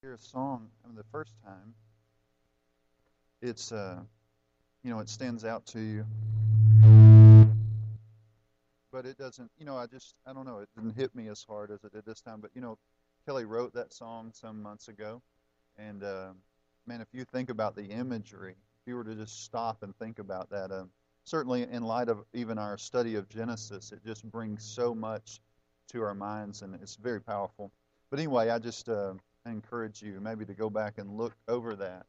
hear a song I mean, the first time, it's uh, you know, it stands out to you. But it doesn't, you know, I just, I don't know, it didn't hit me as hard as it did this time. But, you know, Kelly wrote that song some months ago. And, uh, man, if you think about the imagery, if you were to just stop and think about that, uh, certainly in light of even our study of Genesis, it just brings so much to our minds and it's very powerful. But anyway, I just uh, encourage you maybe to go back and look over that.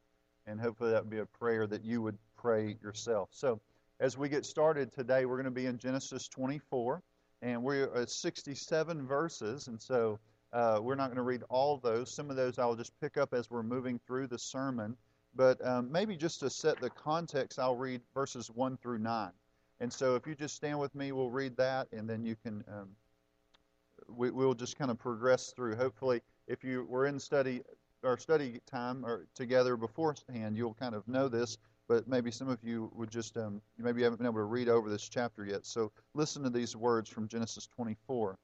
And hopefully that would be a prayer that you would pray yourself. So, as we get started today, we're going to be in Genesis 24, and we're at 67 verses, and so uh, we're not going to read all those. Some of those I'll just pick up as we're moving through the sermon, but um, maybe just to set the context, I'll read verses 1 through 9. And so if you just stand with me, we'll read that, and then you can, um, we, we'll just kind of progress through. Hopefully, if you were in study, or study time or together beforehand, you'll kind of know this but maybe some of you would just, um, maybe haven't been able to read over this chapter yet. So listen to these words from Genesis 24.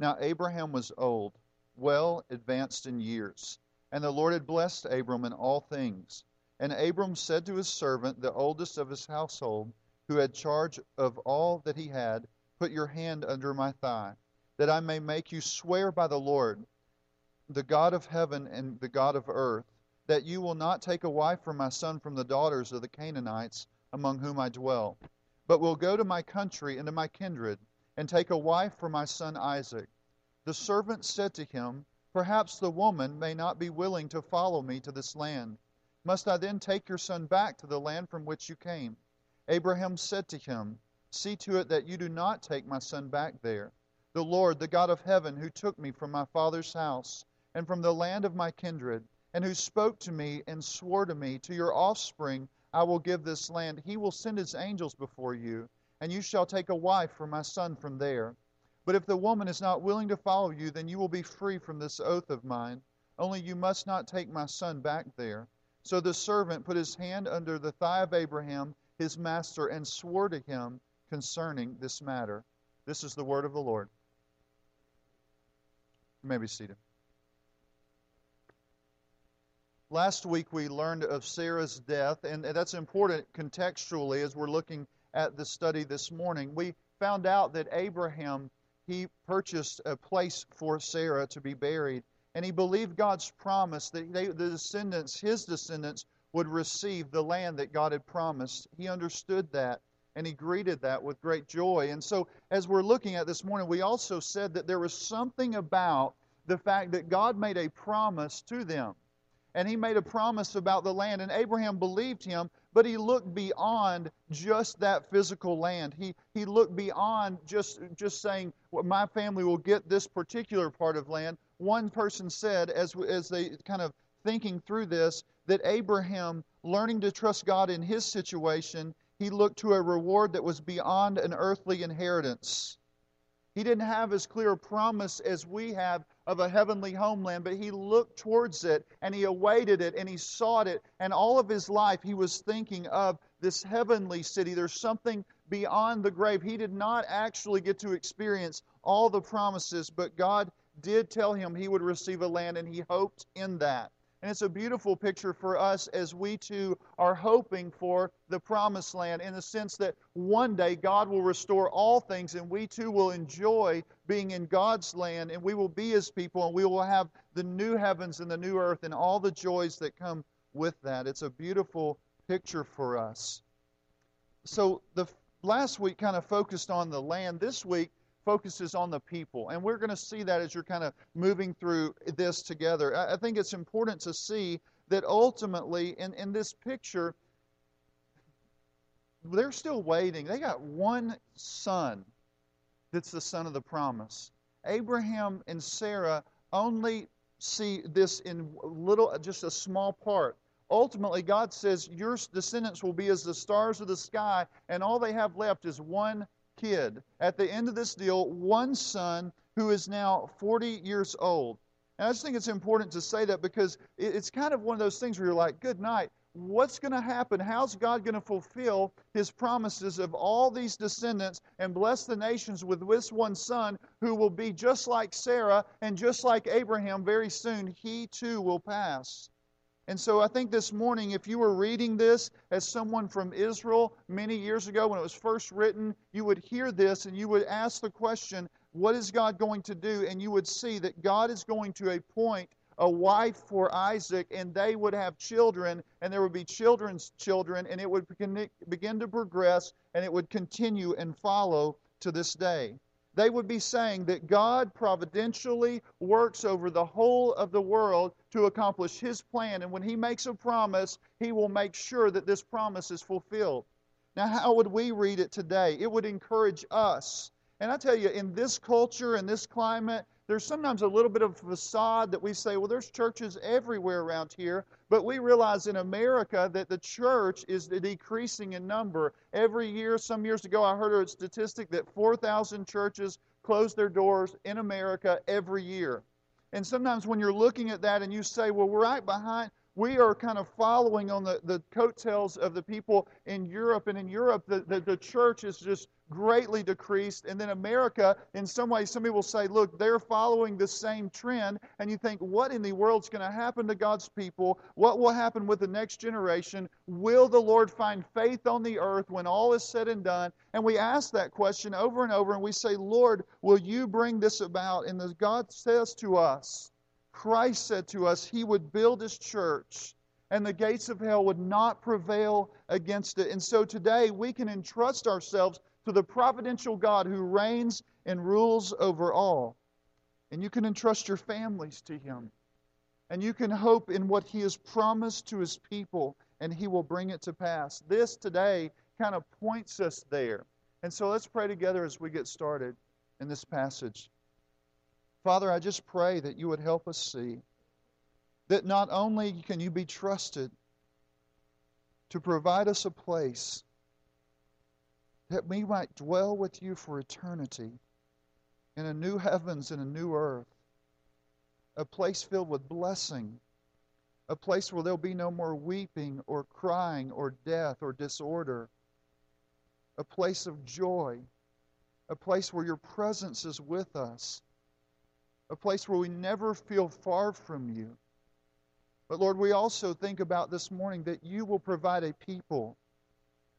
Now Abraham was old, well advanced in years, and the Lord had blessed Abram in all things. And Abram said to his servant, the oldest of his household, who had charge of all that he had, Put your hand under my thigh, that I may make you swear by the Lord, the God of heaven and the God of earth that you will not take a wife for my son from the daughters of the Canaanites among whom I dwell, but will go to my country and to my kindred, and take a wife for my son Isaac. The servant said to him, Perhaps the woman may not be willing to follow me to this land. Must I then take your son back to the land from which you came? Abraham said to him, See to it that you do not take my son back there. The Lord, the God of heaven, who took me from my father's house and from the land of my kindred, and who spoke to me and swore to me, To your offspring I will give this land. He will send his angels before you, and you shall take a wife for my son from there. But if the woman is not willing to follow you, then you will be free from this oath of mine. Only you must not take my son back there. So the servant put his hand under the thigh of Abraham, his master, and swore to him concerning this matter. This is the word of the Lord. You may be seated. Last week we learned of Sarah's death, and that's important contextually as we're looking at the study this morning. We found out that Abraham he purchased a place for Sarah to be buried, and he believed God's promise that they, the descendants, his descendants, would receive the land that God had promised. He understood that, and he greeted that with great joy. And so, as we're looking at this morning, we also said that there was something about the fact that God made a promise to them and he made a promise about the land. And Abraham believed him, but he looked beyond just that physical land. He, he looked beyond just, just saying, well, My family will get this particular part of land. One person said, as, as they kind of thinking through this, that Abraham, learning to trust God in his situation, he looked to a reward that was beyond an earthly inheritance. He didn't have as clear a promise as we have of a heavenly homeland, but he looked towards it and he awaited it and he sought it. And all of his life he was thinking of this heavenly city. There's something beyond the grave. He did not actually get to experience all the promises, but God did tell him he would receive a land and he hoped in that. And it's a beautiful picture for us as we too are hoping for the promised land in the sense that one day God will restore all things and we too will enjoy being in God's land and we will be his people and we will have the new heavens and the new earth and all the joys that come with that. It's a beautiful picture for us. So the last week kind of focused on the land. This week focuses on the people. And we're going to see that as you're kind of moving through this together. I think it's important to see that ultimately, in, in this picture, they're still waiting. They got one son that's the son of the promise. Abraham and Sarah only see this in little, just a small part. Ultimately, God says, Your descendants will be as the stars of the sky, and all they have left is one kid. At the end of this deal, one son who is now 40 years old. And I just think it's important to say that because it's kind of one of those things where you're like, good night. what's going to happen? How's God going to fulfill his promises of all these descendants and bless the nations with this one son who will be just like Sarah and just like Abraham very soon? He too will pass. And so I think this morning, if you were reading this as someone from Israel many years ago when it was first written, you would hear this and you would ask the question, what is God going to do? And you would see that God is going to appoint a wife for Isaac, and they would have children, and there would be children's children, and it would begin to progress, and it would continue and follow to this day they would be saying that God providentially works over the whole of the world to accomplish His plan. And when He makes a promise, He will make sure that this promise is fulfilled. Now, how would we read it today? It would encourage us. And I tell you, in this culture, in this climate, there's sometimes a little bit of facade that we say, well, there's churches everywhere around here, but we realize in America that the church is decreasing in number. Every year, some years ago, I heard a statistic that 4,000 churches close their doors in America every year. And sometimes when you're looking at that and you say, well, we're right behind, we are kind of following on the, the coattails of the people in Europe. And in Europe, the, the, the church is just greatly decreased. And then America, in some ways, some people say, look, they're following the same trend. And you think, what in the world's going to happen to God's people? What will happen with the next generation? Will the Lord find faith on the earth when all is said and done? And we ask that question over and over, and we say, Lord, will you bring this about? And God says to us, Christ said to us, He would build His church and the gates of hell would not prevail against it. And so today we can entrust ourselves to the providential God who reigns and rules over all. And you can entrust your families to Him. And you can hope in what He has promised to His people, and He will bring it to pass. This today kind of points us there. And so let's pray together as we get started in this passage. Father, I just pray that you would help us see that not only can you be trusted to provide us a place that we might dwell with you for eternity in a new heavens and a new earth, a place filled with blessing, a place where there'll be no more weeping or crying or death or disorder, a place of joy, a place where your presence is with us, a place where we never feel far from you. But Lord, we also think about this morning that you will provide a people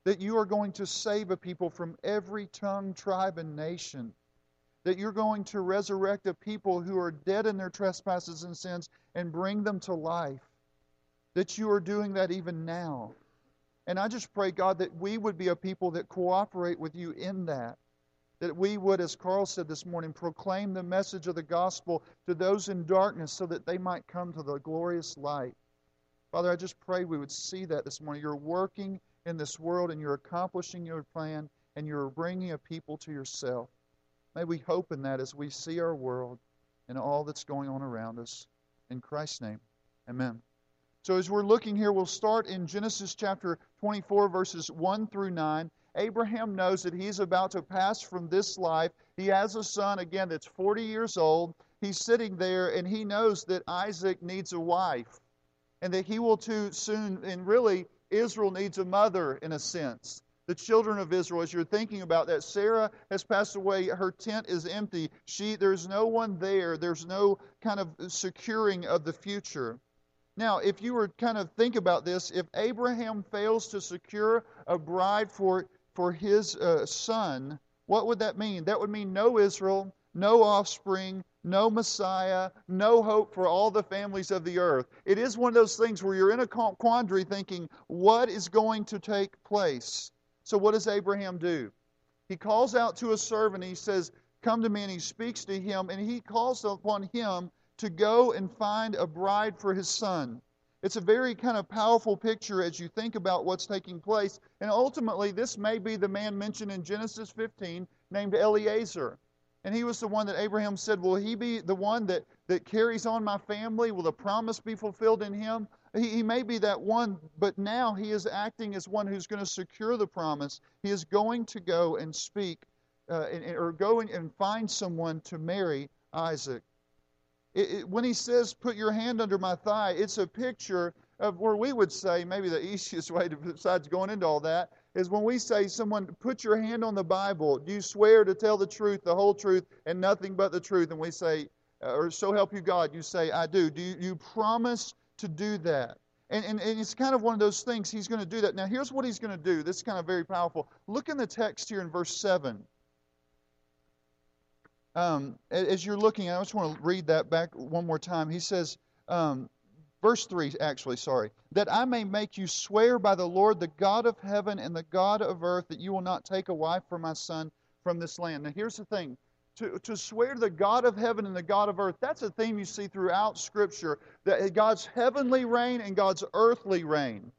that you are going to save a people from every tongue, tribe, and nation. That you're going to resurrect a people who are dead in their trespasses and sins and bring them to life. That you are doing that even now. And I just pray, God, that we would be a people that cooperate with you in that. That we would, as Carl said this morning, proclaim the message of the gospel to those in darkness so that they might come to the glorious light. Father, I just pray we would see that this morning. You're working in this world and you're accomplishing your plan and you're bringing a people to yourself. May we hope in that as we see our world and all that's going on around us. In Christ's name, amen. So, as we're looking here, we'll start in Genesis chapter 24, verses 1 through 9. Abraham knows that he's about to pass from this life. He has a son, again, that's 40 years old. He's sitting there, and he knows that Isaac needs a wife and that he will too soon, and really, Israel needs a mother in a sense. The children of Israel, as you're thinking about that, Sarah has passed away. Her tent is empty. She, there's no one there. There's no kind of securing of the future. Now, if you were kind of think about this, if Abraham fails to secure a bride for for his uh, son, what would that mean? That would mean no Israel, no offspring, no Messiah, no hope for all the families of the earth. It is one of those things where you're in a quandary thinking, what is going to take place? So, what does Abraham do? He calls out to a servant. He says, Come to me, and he speaks to him, and he calls upon him to go and find a bride for his son. It's a very kind of powerful picture as you think about what's taking place. And ultimately, this may be the man mentioned in Genesis 15 named Eliezer. And he was the one that Abraham said, Will he be the one that, that carries on my family? Will the promise be fulfilled in him? He, he may be that one, but now he is acting as one who's going to secure the promise. He is going to go and speak, uh, and, or go and find someone to marry Isaac. It, it, when he says, Put your hand under my thigh, it's a picture of where we would say, maybe the easiest way to, besides going into all that, is when we say someone put your hand on the Bible, do you swear to tell the truth, the whole truth, and nothing but the truth? And we say, uh, or so help you God, you say, I do. Do you, you promise to do that? And, and, and it's kind of one of those things, he's going to do that. Now, here's what he's going to do. This is kind of very powerful. Look in the text here in verse 7. Um, as you're looking, I just want to read that back one more time. He says, um, Verse 3, actually, sorry. That I may make you swear by the Lord, the God of heaven and the God of earth, that you will not take a wife for my son from this land. Now, here's the thing to, to swear to the God of heaven and the God of earth, that's a theme you see throughout Scripture that God's heavenly reign and God's earthly reign.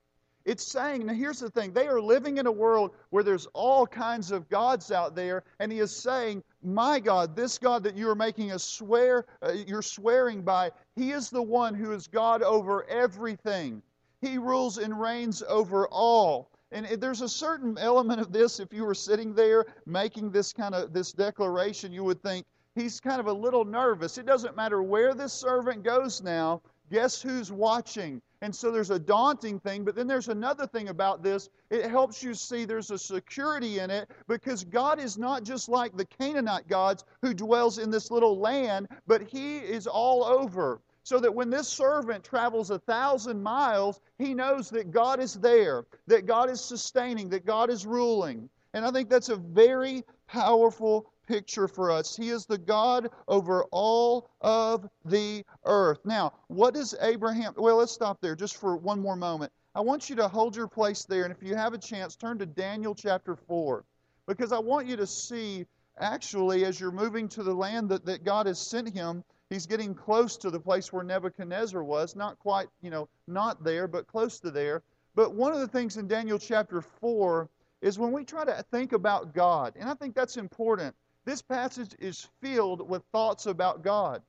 It's saying, now here's the thing they are living in a world where there's all kinds of gods out there, and he is saying, My God, this God that you are making a swear, uh, you're swearing by, he is the one who is God over everything. He rules and reigns over all. And there's a certain element of this, if you were sitting there making this kind of this declaration, you would think, he's kind of a little nervous. It doesn't matter where this servant goes now, guess who's watching? And so there's a daunting thing, but then there's another thing about this. It helps you see there's a security in it because God is not just like the Canaanite gods who dwells in this little land, but He is all over. So that when this servant travels a thousand miles, he knows that God is there, that God is sustaining, that God is ruling. And I think that's a very powerful picture for us. He is the God over all of the earth. Now, what does Abraham? Well, let's stop there just for one more moment. I want you to hold your place there, and if you have a chance, turn to Daniel chapter 4, because I want you to see, actually, as you're moving to the land that, that God has sent him, he's getting close to the place where Nebuchadnezzar was. Not quite, you know, not there, but close to there. But one of the things in Daniel chapter 4 is when we try to think about God, and I think that's important. This passage is filled with thoughts about God.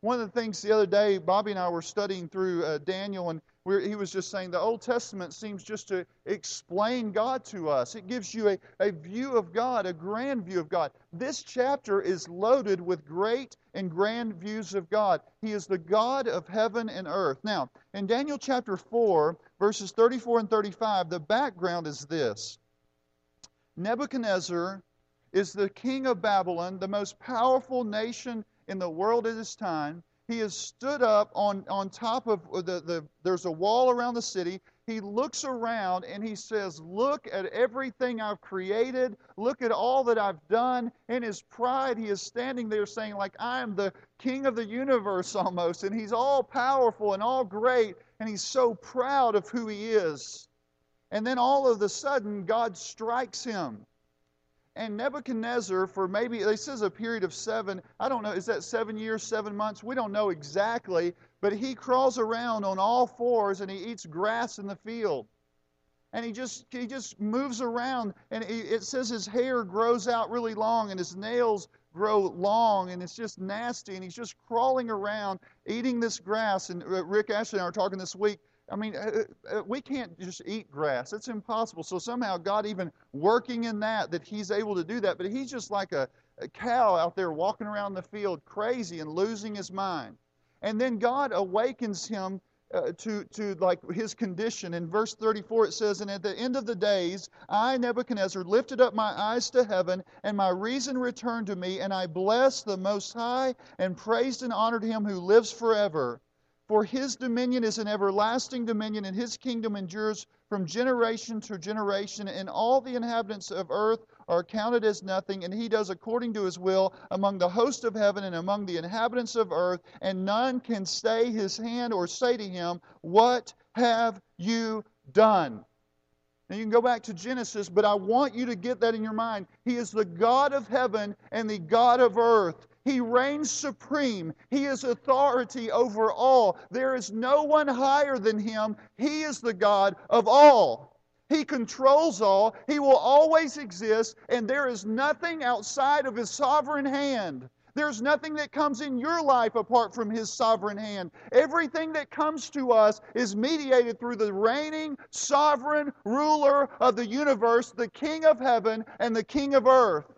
One of the things the other day, Bobby and I were studying through uh, Daniel, and we he was just saying the Old Testament seems just to explain God to us. It gives you a, a view of God, a grand view of God. This chapter is loaded with great and grand views of God. He is the God of heaven and earth. Now, in Daniel chapter 4, verses 34 and 35, the background is this Nebuchadnezzar is the king of Babylon, the most powerful nation in the world at this time. He has stood up on, on top of the, the, there's a wall around the city. He looks around and he says, Look at everything I've created. Look at all that I've done. In his pride, he is standing there saying, like, I am the king of the universe almost. And he's all powerful and all great. And he's so proud of who he is. And then all of a sudden, God strikes him. And Nebuchadnezzar, for maybe, this says a period of seven, I don't know, is that seven years, seven months? We don't know exactly, but he crawls around on all fours and he eats grass in the field. And he just, he just moves around, and he, it says his hair grows out really long and his nails grow long, and it's just nasty, and he's just crawling around eating this grass. And Rick Ashley and I were talking this week I mean, uh, uh, we can't just eat grass. It's impossible. So somehow God even working in that, that he's able to do that. But he's just like a, a cow out there walking around the field crazy and losing his mind. And then God awakens him uh, to, to like his condition. In verse 34 it says, And at the end of the days, I, Nebuchadnezzar, lifted up my eyes to heaven, and my reason returned to me, and I blessed the Most High, and praised and honored him who lives forever. For his dominion is an everlasting dominion, and his kingdom endures from generation to generation, and all the inhabitants of earth are counted as nothing, and he does according to his will among the host of heaven and among the inhabitants of earth, and none can stay his hand or say to him, What have you done? Now you can go back to Genesis, but I want you to get that in your mind. He is the God of heaven and the God of earth. He reigns supreme. He is authority over all. There is no one higher than him. He is the God of all. He controls all. He will always exist, and there is nothing outside of his sovereign hand. There's nothing that comes in your life apart from His sovereign hand. Everything that comes to us is mediated through the reigning, sovereign ruler of the universe, the King of heaven and the King of earth.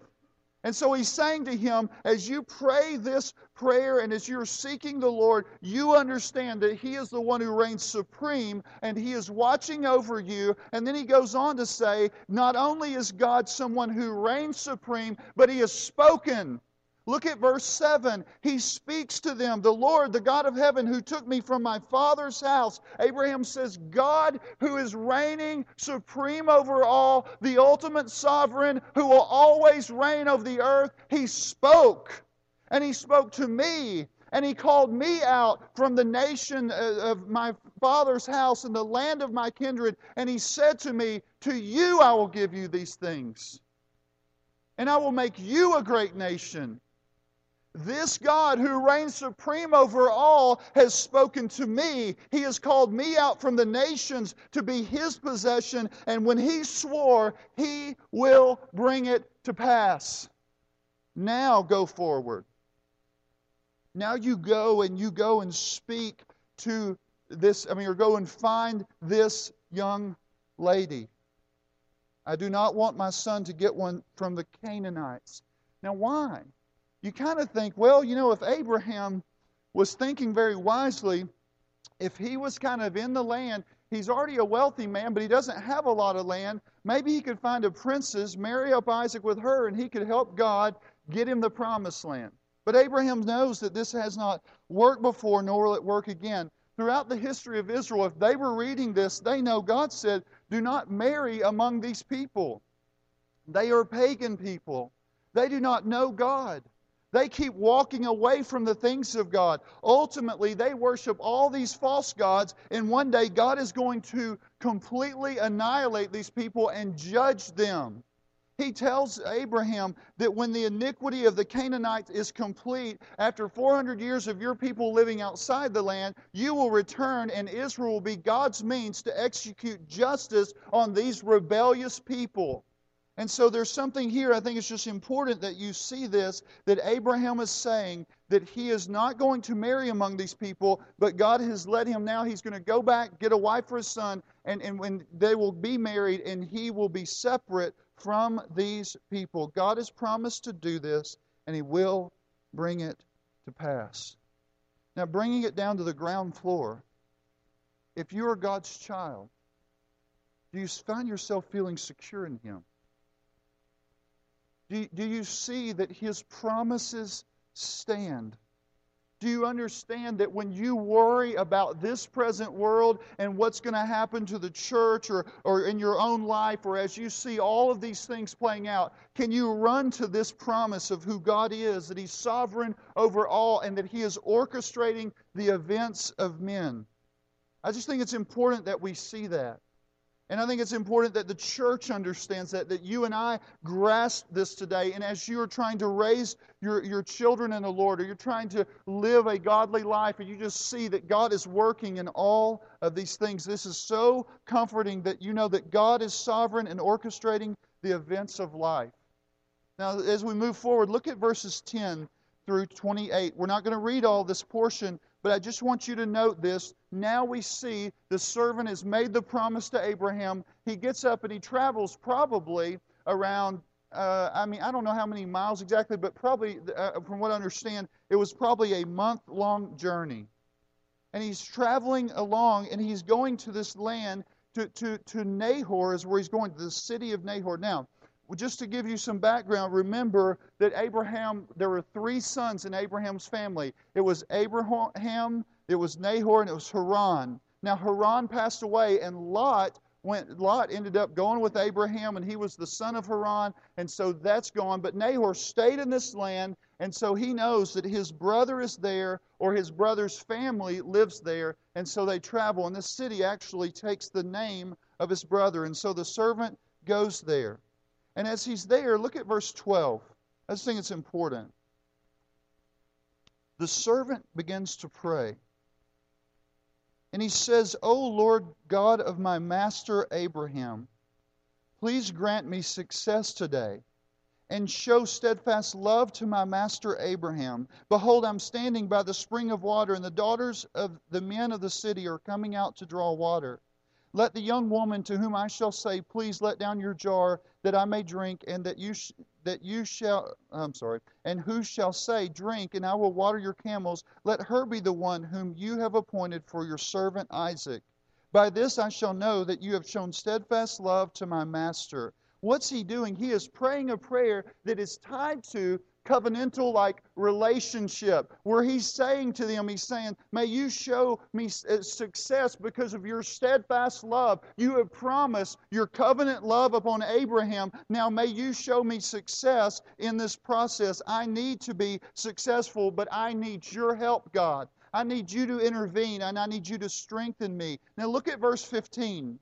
And so he's saying to him, as you pray this prayer and as you're seeking the Lord, you understand that he is the one who reigns supreme and he is watching over you. And then he goes on to say, not only is God someone who reigns supreme, but he has spoken Look at verse 7. He speaks to them, the Lord, the God of heaven, who took me from my father's house. Abraham says, God who is reigning supreme over all, the ultimate sovereign who will always reign over the earth, he spoke. And he spoke to me. And he called me out from the nation uh, of my father's house and the land of my kindred. And he said to me, To you I will give you these things. And I will make you a great nation this God who reigns supreme over all has spoken to me. He has called me out from the nations to be his possession, and when he swore, he will bring it to pass. Now go forward. Now you go and you go and speak to this, I mean, or go and find this young lady. I do not want my son to get one from the Canaanites. Now, why? You kind of think, well, you know, if Abraham was thinking very wisely, if he was kind of in the land, he's already a wealthy man, but he doesn't have a lot of land. Maybe he could find a princess, marry up Isaac with her, and he could help God get him the promised land. But Abraham knows that this has not worked before, nor will it work again. Throughout the history of Israel, if they were reading this, they know God said, Do not marry among these people. They are pagan people, they do not know God. They keep walking away from the things of God. Ultimately, they worship all these false gods, and one day God is going to completely annihilate these people and judge them. He tells Abraham that when the iniquity of the Canaanites is complete, after 400 years of your people living outside the land, you will return, and Israel will be God's means to execute justice on these rebellious people. And so there's something here, I think it's just important that you see this that Abraham is saying that he is not going to marry among these people, but God has led him now. He's going to go back, get a wife for his son, and, and when they will be married, and he will be separate from these people. God has promised to do this, and he will bring it to pass. Now, bringing it down to the ground floor, if you are God's child, do you find yourself feeling secure in him? Do, do you see that His promises stand? Do you understand that when you worry about this present world and what's going to happen to the church or, or in your own life, or as you see all of these things playing out, can you run to this promise of who God is, that He's sovereign over all, and that He is orchestrating the events of men? I just think it's important that we see that. And I think it's important that the church understands that, that you and I grasp this today. And as you are trying to raise your, your children in the Lord, or you're trying to live a godly life, and you just see that God is working in all of these things, this is so comforting that you know that God is sovereign and orchestrating the events of life. Now, as we move forward, look at verses 10 through 28. We're not going to read all this portion, but I just want you to note this. Now we see the servant has made the promise to Abraham. He gets up and he travels probably around, uh, I mean, I don't know how many miles exactly, but probably, uh, from what I understand, it was probably a month long journey. And he's traveling along and he's going to this land, to, to, to Nahor, is where he's going, to the city of Nahor. Now, just to give you some background, remember that Abraham, there were three sons in Abraham's family. It was Abraham, it was Nahor, and it was Haran. Now Haran passed away, and Lot went. Lot ended up going with Abraham, and he was the son of Haran, and so that's gone. But Nahor stayed in this land, and so he knows that his brother is there, or his brother's family lives there, and so they travel. And this city actually takes the name of his brother, and so the servant goes there. And as he's there, look at verse 12. I just think it's important. The servant begins to pray. And he says, O Lord God of my master Abraham, please grant me success today and show steadfast love to my master Abraham. Behold, I'm standing by the spring of water, and the daughters of the men of the city are coming out to draw water. Let the young woman to whom I shall say, Please let down your jar that I may drink, and that you sh- that you shall I'm sorry, and who shall say, Drink, and I will water your camels, let her be the one whom you have appointed for your servant Isaac. By this I shall know that you have shown steadfast love to my master. What's he doing? He is praying a prayer that is tied to covenantal like relationship where he's saying to them, He's saying, May you show me uh, success because of your steadfast love. You have promised your covenant love upon Abraham. Now may you show me success in this process. I need to be successful, but I need your help, God. I need you to intervene and I need you to strengthen me. Now look at verse 15.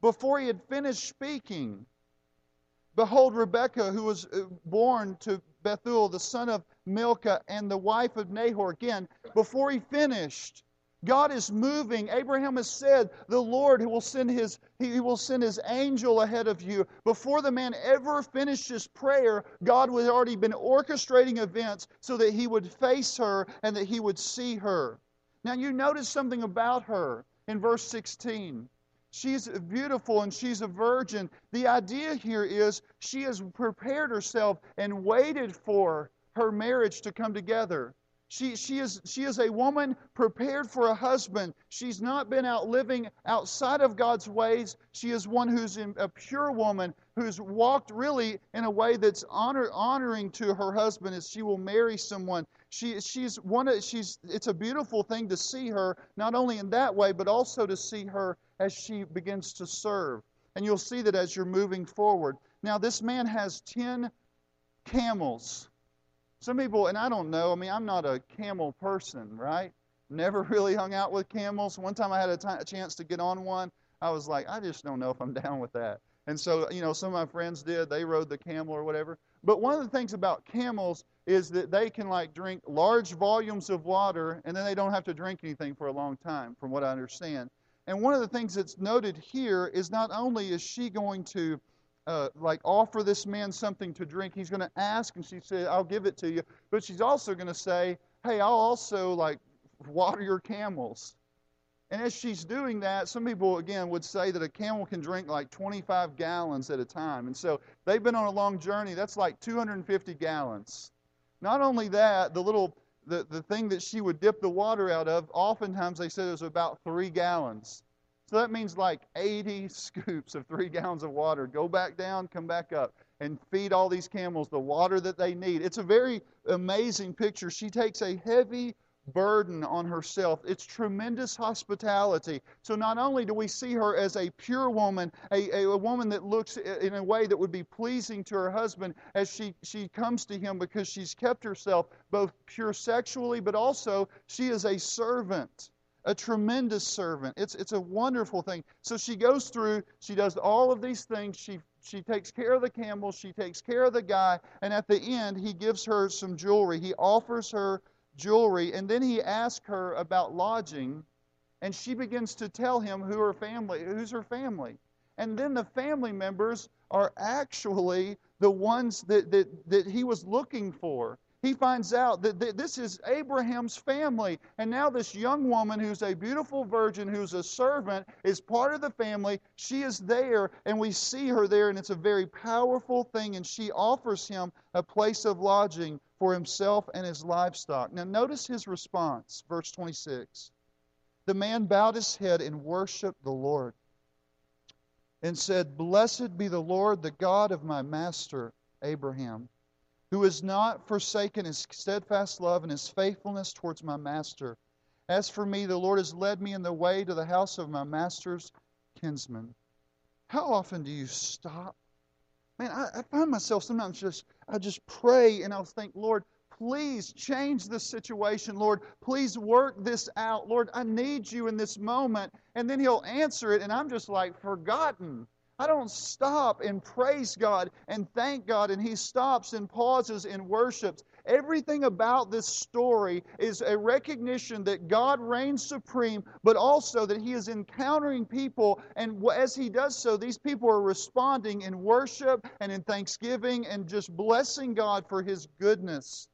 Before he had finished speaking, Behold, Rebekah, who was uh, born to Bethuel, the son of Milcah, and the wife of Nahor. Again, before he finished, God is moving. Abraham has said, "The Lord will send his he will send his angel ahead of you." Before the man ever finished his prayer, God had already been orchestrating events so that he would face her and that he would see her. Now you notice something about her in verse 16. She's beautiful and she's a virgin. The idea here is she has prepared herself and waited for her marriage to come together. She, she, is, she is a woman prepared for a husband. She's not been out living outside of God's ways. She is one who's a pure woman who's walked really in a way that's honor, honoring to her husband as she will marry someone. She, she's one of, she's, it's a beautiful thing to see her, not only in that way, but also to see her as she begins to serve. And you'll see that as you're moving forward. Now, this man has 10 camels. Some people, and I don't know, I mean, I'm not a camel person, right? Never really hung out with camels. One time I had a, t- a chance to get on one. I was like, I just don't know if I'm down with that. And so, you know, some of my friends did. They rode the camel or whatever. But one of the things about camels is that they can like drink large volumes of water and then they don't have to drink anything for a long time, from what I understand. And one of the things that's noted here is not only is she going to uh, like offer this man something to drink, he's going to ask, and she said, "I'll give it to you," but she's also going to say, "Hey, I'll also like water your camels." And as she's doing that, some people again would say that a camel can drink like 25 gallons at a time. And so they've been on a long journey. That's like 250 gallons. Not only that, the little the, the thing that she would dip the water out of, oftentimes they said it was about three gallons. So that means like 80 scoops of three gallons of water. Go back down, come back up, and feed all these camels the water that they need. It's a very amazing picture. She takes a heavy burden on herself. It's tremendous hospitality. So not only do we see her as a pure woman, a, a, woman that looks in a way that would be pleasing to her husband as she, she comes to him because she's kept herself both pure sexually, but also she is a servant. A tremendous servant. It's, it's a wonderful thing. So she goes through, she does all of these things. She she takes care of the camel, she takes care of the guy, and at the end, he gives her some jewelry. He offers her jewelry. And then he asks her about lodging, and she begins to tell him who her family, who's her family. And then the family members are actually the ones that, that, that he was looking for. He finds out that, that this is Abraham's family. And now, this young woman who's a beautiful virgin, who's a servant, is part of the family. She is there, and we see her there, and it's a very powerful thing. And she offers him a place of lodging for himself and his livestock. Now, notice his response, verse 26. The man bowed his head and worshiped the Lord and said, Blessed be the Lord, the God of my master Abraham, who has not forsaken his steadfast love and his faithfulness towards my master. As for me, the Lord has led me in the way to the house of my master's kinsman. How often do you stop man, I, I find myself sometimes just, I just pray and I'll think, Lord, please change this situation. Lord, please work this out. Lord, I need you in this moment. And then he'll answer it, and I'm just like, forgotten. I don't stop and praise God and thank God, and he stops and pauses and worships. Everything about this story is a recognition that God reigns supreme, but also that He is encountering people. And as He does so, these people are responding in worship and in thanksgiving and just blessing God for His goodness.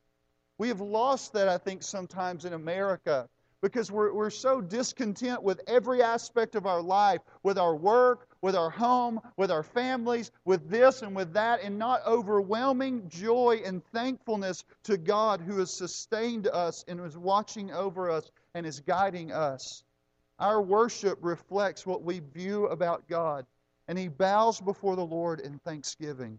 We have lost that, I think, sometimes in America because we're, we're so discontent with every aspect of our life, with our work, with our home, with our families, with this and with that, and not overwhelming joy and thankfulness to God who has sustained us and is watching over us and is guiding us. Our worship reflects what we view about God, and he bows before the Lord in thanksgiving.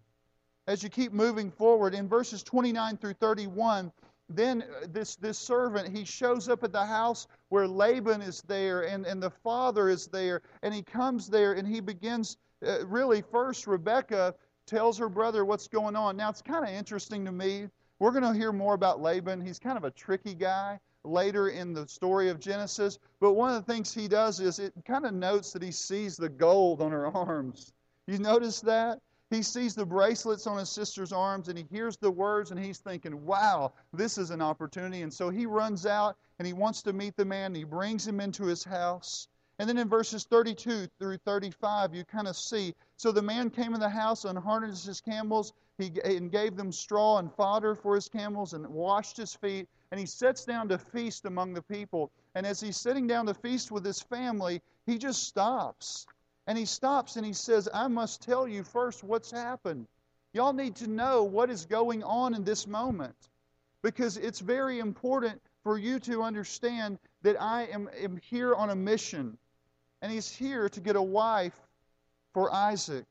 As you keep moving forward, in verses 29 through 31, then uh, this, this servant, he shows up at the house where Laban is there and, and the father is there. And he comes there and he begins, uh, really, first, Rebecca tells her brother what's going on. Now, it's kind of interesting to me. We're going to hear more about Laban. He's kind of a tricky guy later in the story of Genesis. But one of the things he does is it kind of notes that he sees the gold on her arms. You notice that? He sees the bracelets on his sister's arms and he hears the words and he's thinking, wow, this is an opportunity. And so he runs out and he wants to meet the man and he brings him into his house. And then in verses 32 through 35, you kind of see. So the man came in the house, unharnessed his camels, he, and gave them straw and fodder for his camels, and washed his feet. And he sits down to feast among the people. And as he's sitting down to feast with his family, he just stops and he stops and he says, I must tell you first what's happened. Y'all need to know what is going on in this moment because it's very important for you to understand that I am, am here on a mission. And he's here to get a wife for Isaac.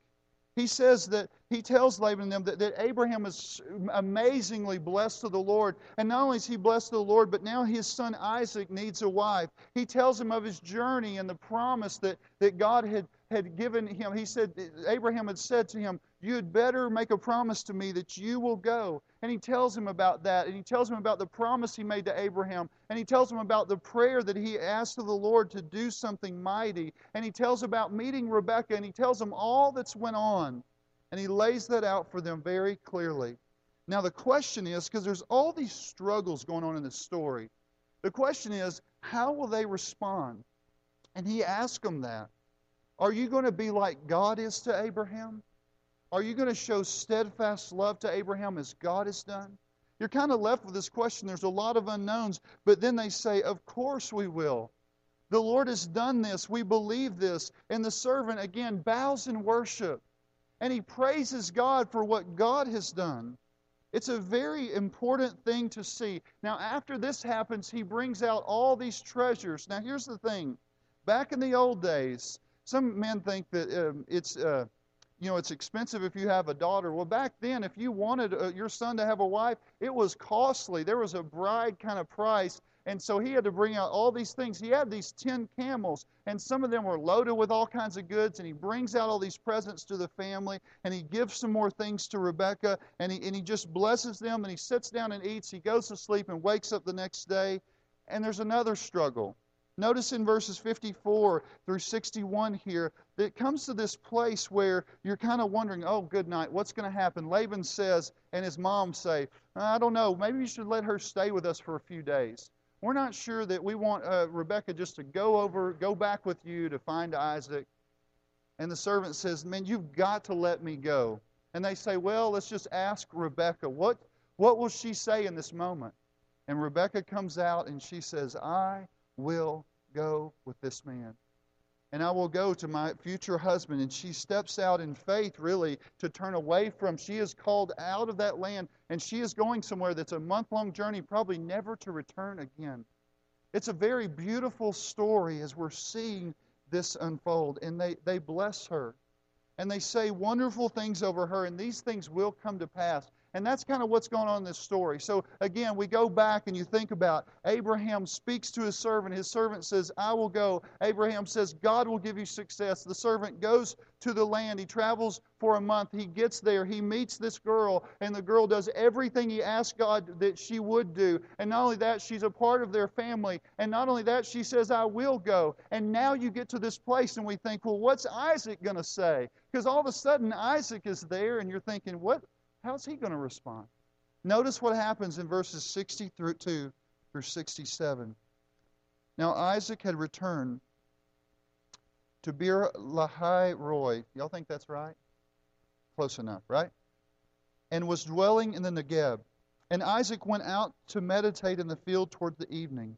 He says that he tells Laban and them that, that Abraham is amazingly blessed to the Lord. And not only is he blessed to the Lord, but now his son Isaac needs a wife. He tells him of his journey and the promise that, that God had had given him, he said, Abraham had said to him, You had better make a promise to me that you will go. And he tells him about that. And he tells him about the promise he made to Abraham. And he tells him about the prayer that he asked of the Lord to do something mighty. And he tells about meeting Rebekah. And he tells them all that's went on. And he lays that out for them very clearly. Now, the question is because there's all these struggles going on in this story, the question is, how will they respond? And he asked them that. Are you going to be like God is to Abraham? Are you going to show steadfast love to Abraham as God has done? You're kind of left with this question. There's a lot of unknowns, but then they say, Of course we will. The Lord has done this. We believe this. And the servant, again, bows in worship. And he praises God for what God has done. It's a very important thing to see. Now, after this happens, he brings out all these treasures. Now, here's the thing back in the old days, some men think that um, it's uh, you know it's expensive if you have a daughter. Well, back then, if you wanted uh, your son to have a wife, it was costly. There was a bride kind of price. And so he had to bring out all these things. He had these 10 camels, and some of them were loaded with all kinds of goods. And he brings out all these presents to the family, and he gives some more things to Rebecca, and he, and he just blesses them, and he sits down and eats. He goes to sleep and wakes up the next day. And there's another struggle. Notice in verses 54 through 61 here that it comes to this place where you're kind of wondering, oh, good night, what's going to happen? Laban says, and his mom say, I don't know, maybe you should let her stay with us for a few days. We're not sure that we want uh, Rebecca just to go over, go back with you to find Isaac. And the servant says, Man, you've got to let me go. And they say, Well, let's just ask Rebecca. What, what will she say in this moment? And Rebecca comes out and she says, I will go with this man. And I will go to my future husband. And she steps out in faith, really, to turn away from. She is called out of that land, and she is going somewhere that's a month long journey, probably never to return again. It's a very beautiful story as we're seeing this unfold. And they, they bless her. And they say wonderful things over her, and these things will come to pass. And that's kind of what's going on in this story. So again, we go back and you think about Abraham speaks to his servant. His servant says, I will go. Abraham says, God will give you success. The servant goes to the land. He travels for a month. He gets there. He meets this girl, and the girl does everything he asked God that she would do. And not only that, she's a part of their family. And not only that, she says, I will go. And now you get to this place, and we think, well, what's Isaac going to say? Because all of a sudden, Isaac is there, and you're thinking, what? How's he going to respond? Notice what happens in verses 60 through 2 through 67. Now Isaac had returned to Beer Lahai Roi. Y'all think that's right? Close enough, right? And was dwelling in the Negeb. And Isaac went out to meditate in the field toward the evening.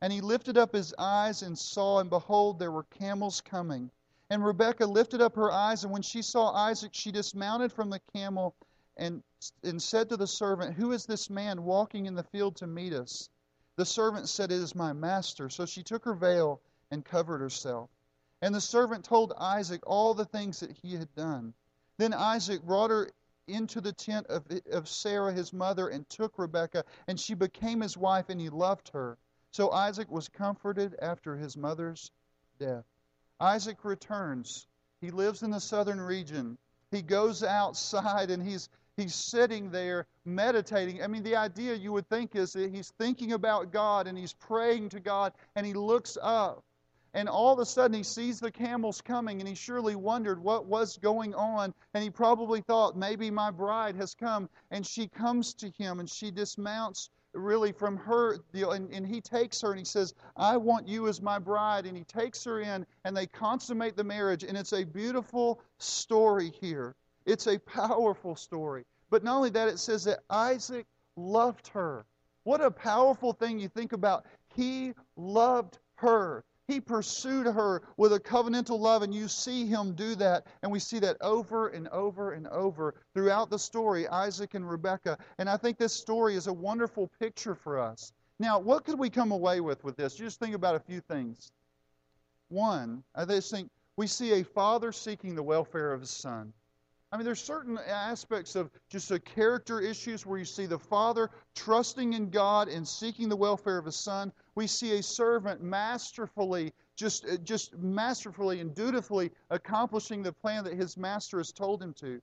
And he lifted up his eyes and saw, and behold, there were camels coming. And Rebekah lifted up her eyes, and when she saw Isaac, she dismounted from the camel and, and said to the servant, Who is this man walking in the field to meet us? The servant said, It is my master. So she took her veil and covered herself. And the servant told Isaac all the things that he had done. Then Isaac brought her into the tent of, of Sarah his mother and took Rebekah, and she became his wife, and he loved her. So Isaac was comforted after his mother's death. Isaac returns. He lives in the southern region. He goes outside and he's he's sitting there meditating. I mean, the idea you would think is that he's thinking about God and he's praying to God and he looks up and all of a sudden he sees the camels coming and he surely wondered what was going on and he probably thought maybe my bride has come and she comes to him and she dismounts really from her deal. And, and he takes her and he says, I want you as my bride. And he takes her in and they consummate the marriage. And it's a beautiful story here. It's a powerful story. But not only that, it says that Isaac loved her. What a powerful thing you think about. He loved her. He pursued her with a covenantal love, and you see him do that. And we see that over and over and over throughout the story, Isaac and Rebekah. And I think this story is a wonderful picture for us. Now, what could we come away with with this? Just think about a few things. One, I just think we see a father seeking the welfare of his son. I mean, there's certain aspects of just the character issues where you see the father trusting in God and seeking the welfare of his son. We see a servant masterfully, just, uh, just masterfully and dutifully accomplishing the plan that his master has told him to.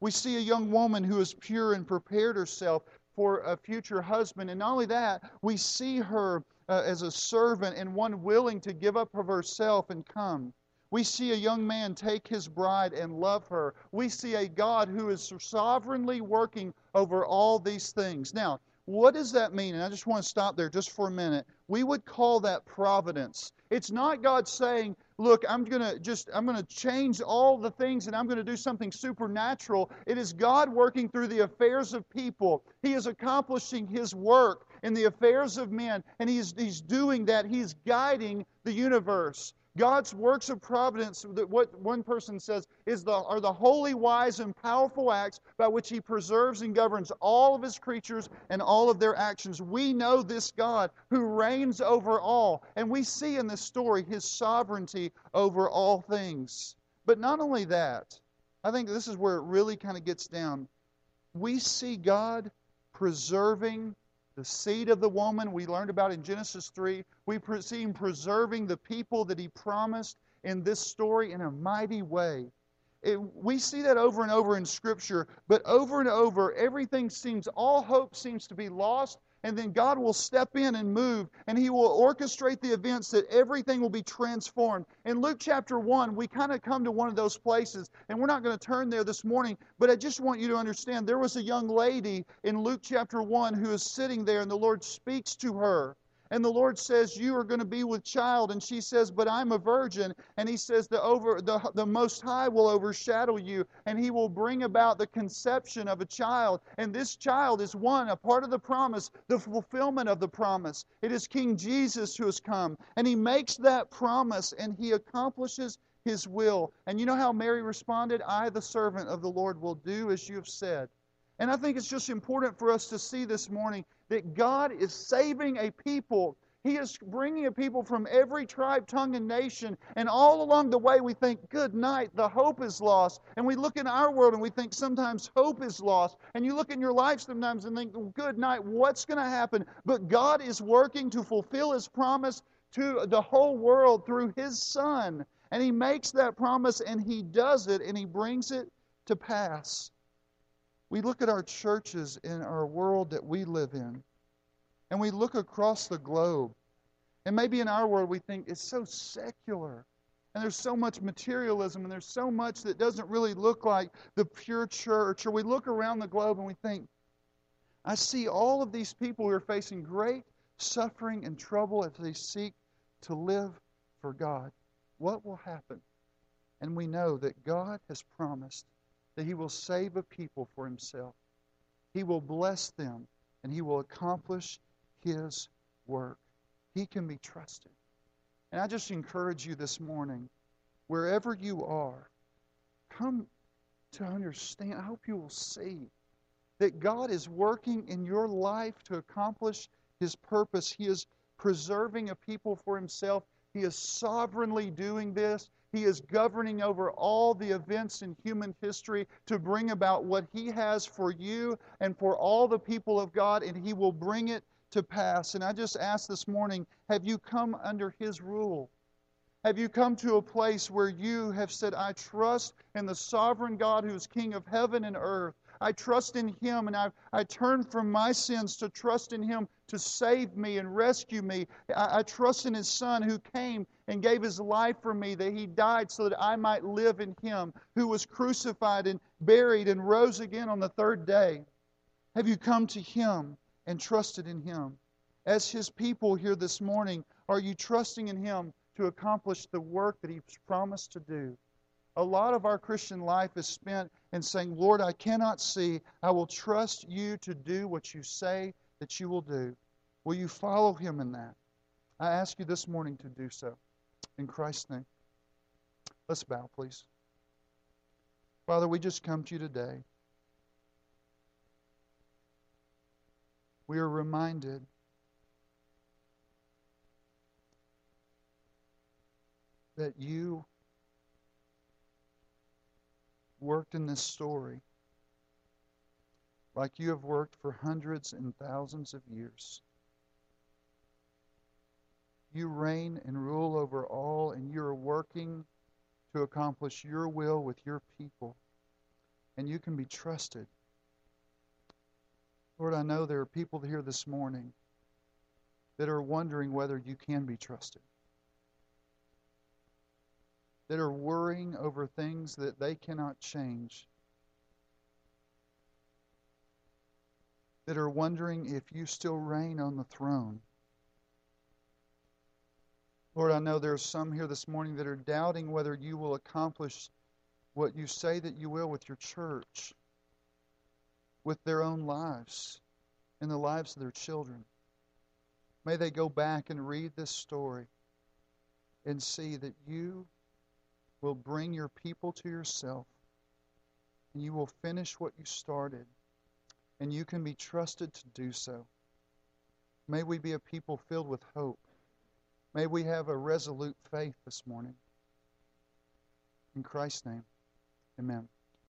We see a young woman who is pure and prepared herself for a future husband. And not only that, we see her uh, as a servant and one willing to give up of herself and come. We see a young man take his bride and love her. We see a God who is sovereignly working over all these things. Now, what does that mean? And I just want to stop there just for a minute. We would call that providence. It's not God saying, "Look, I'm going to just I'm going to change all the things and I'm going to do something supernatural." It is God working through the affairs of people. He is accomplishing his work in the affairs of men, and he's he's doing that. He's guiding the universe. God's works of providence, that what one person says, is the, are the holy, wise, and powerful acts by which He preserves and governs all of His creatures and all of their actions. We know this God who reigns over all, and we see in this story His sovereignty over all things. But not only that, I think this is where it really kind of gets down. We see God preserving the seed of the woman we learned about in Genesis 3. We see him preserving the people that he promised in this story in a mighty way. It, we see that over and over in Scripture, but over and over, everything seems, all hope seems to be lost and then God will step in and move, and He will orchestrate the events that everything will be transformed. In Luke chapter 1, we kind of come to one of those places, and we're not going to turn there this morning, but I just want you to understand there was a young lady in Luke chapter 1 who is sitting there, and the Lord speaks to her. And the Lord says, You are going to be with child. And she says, But I'm a virgin. And he says, the, over, the, the Most High will overshadow you, and he will bring about the conception of a child. And this child is one, a part of the promise, the fulfillment of the promise. It is King Jesus who has come. And he makes that promise, and he accomplishes his will. And you know how Mary responded? I, the servant of the Lord, will do as you have said. And I think it's just important for us to see this morning that God is saving a people. He is bringing a people from every tribe, tongue, and nation. And all along the way, we think, good night, the hope is lost. And we look in our world and we think sometimes hope is lost. And you look in your life sometimes and think, good night, what's going to happen? But God is working to fulfill His promise to the whole world through His Son. And He makes that promise and He does it and He brings it to pass. We look at our churches in our world that we live in, and we look across the globe. And maybe in our world we think it's so secular, and there's so much materialism, and there's so much that doesn't really look like the pure church. Or we look around the globe and we think, I see all of these people who are facing great suffering and trouble as they seek to live for God. What will happen? And we know that God has promised that he will save a people for himself. He will bless them and he will accomplish his work. He can be trusted. And I just encourage you this morning, wherever you are, come to understand. I hope you will see that God is working in your life to accomplish His purpose. He is preserving a people for Himself. He is sovereignly doing this. He is governing over all the events in human history to bring about what He has for you and for all the people of God, and He will bring it to pass. And I just ask this morning have you come under His rule? Have you come to a place where you have said, I trust in the sovereign God who is King of heaven and earth? I trust in Him and I, I turn from my sins to trust in Him to save me and rescue me. I, I trust in His Son who came and gave His life for me, that He died so that I might live in Him, who was crucified and buried and rose again on the third day. Have you come to Him and trusted in Him? As His people here this morning, are you trusting in Him to accomplish the work that He's promised to do? A lot of our Christian life is spent in saying, Lord, I cannot see. I will trust you to do what you say that you will do. Will you follow him in that? I ask you this morning to do so. In Christ's name. Let's bow, please. Father, we just come to you today. We are reminded that you worked in this story like you have worked for hundreds and thousands of years. You reign and rule over all, and you are working to accomplish your will with your people. And you can be trusted. Lord, I know there are people here this morning that are wondering whether you can be trusted that are worrying over things that they cannot change, that are wondering if you still reign on the throne. Lord, I know there are some here this morning that are doubting whether you will accomplish what you say that you will with your church, with their own lives, and the lives of their children. May they go back and read this story and see that you will bring your people to yourself, and you will finish what you started, and you can be trusted to do so. May we be a people filled with hope. May we have a resolute faith this morning. In Christ's name, amen.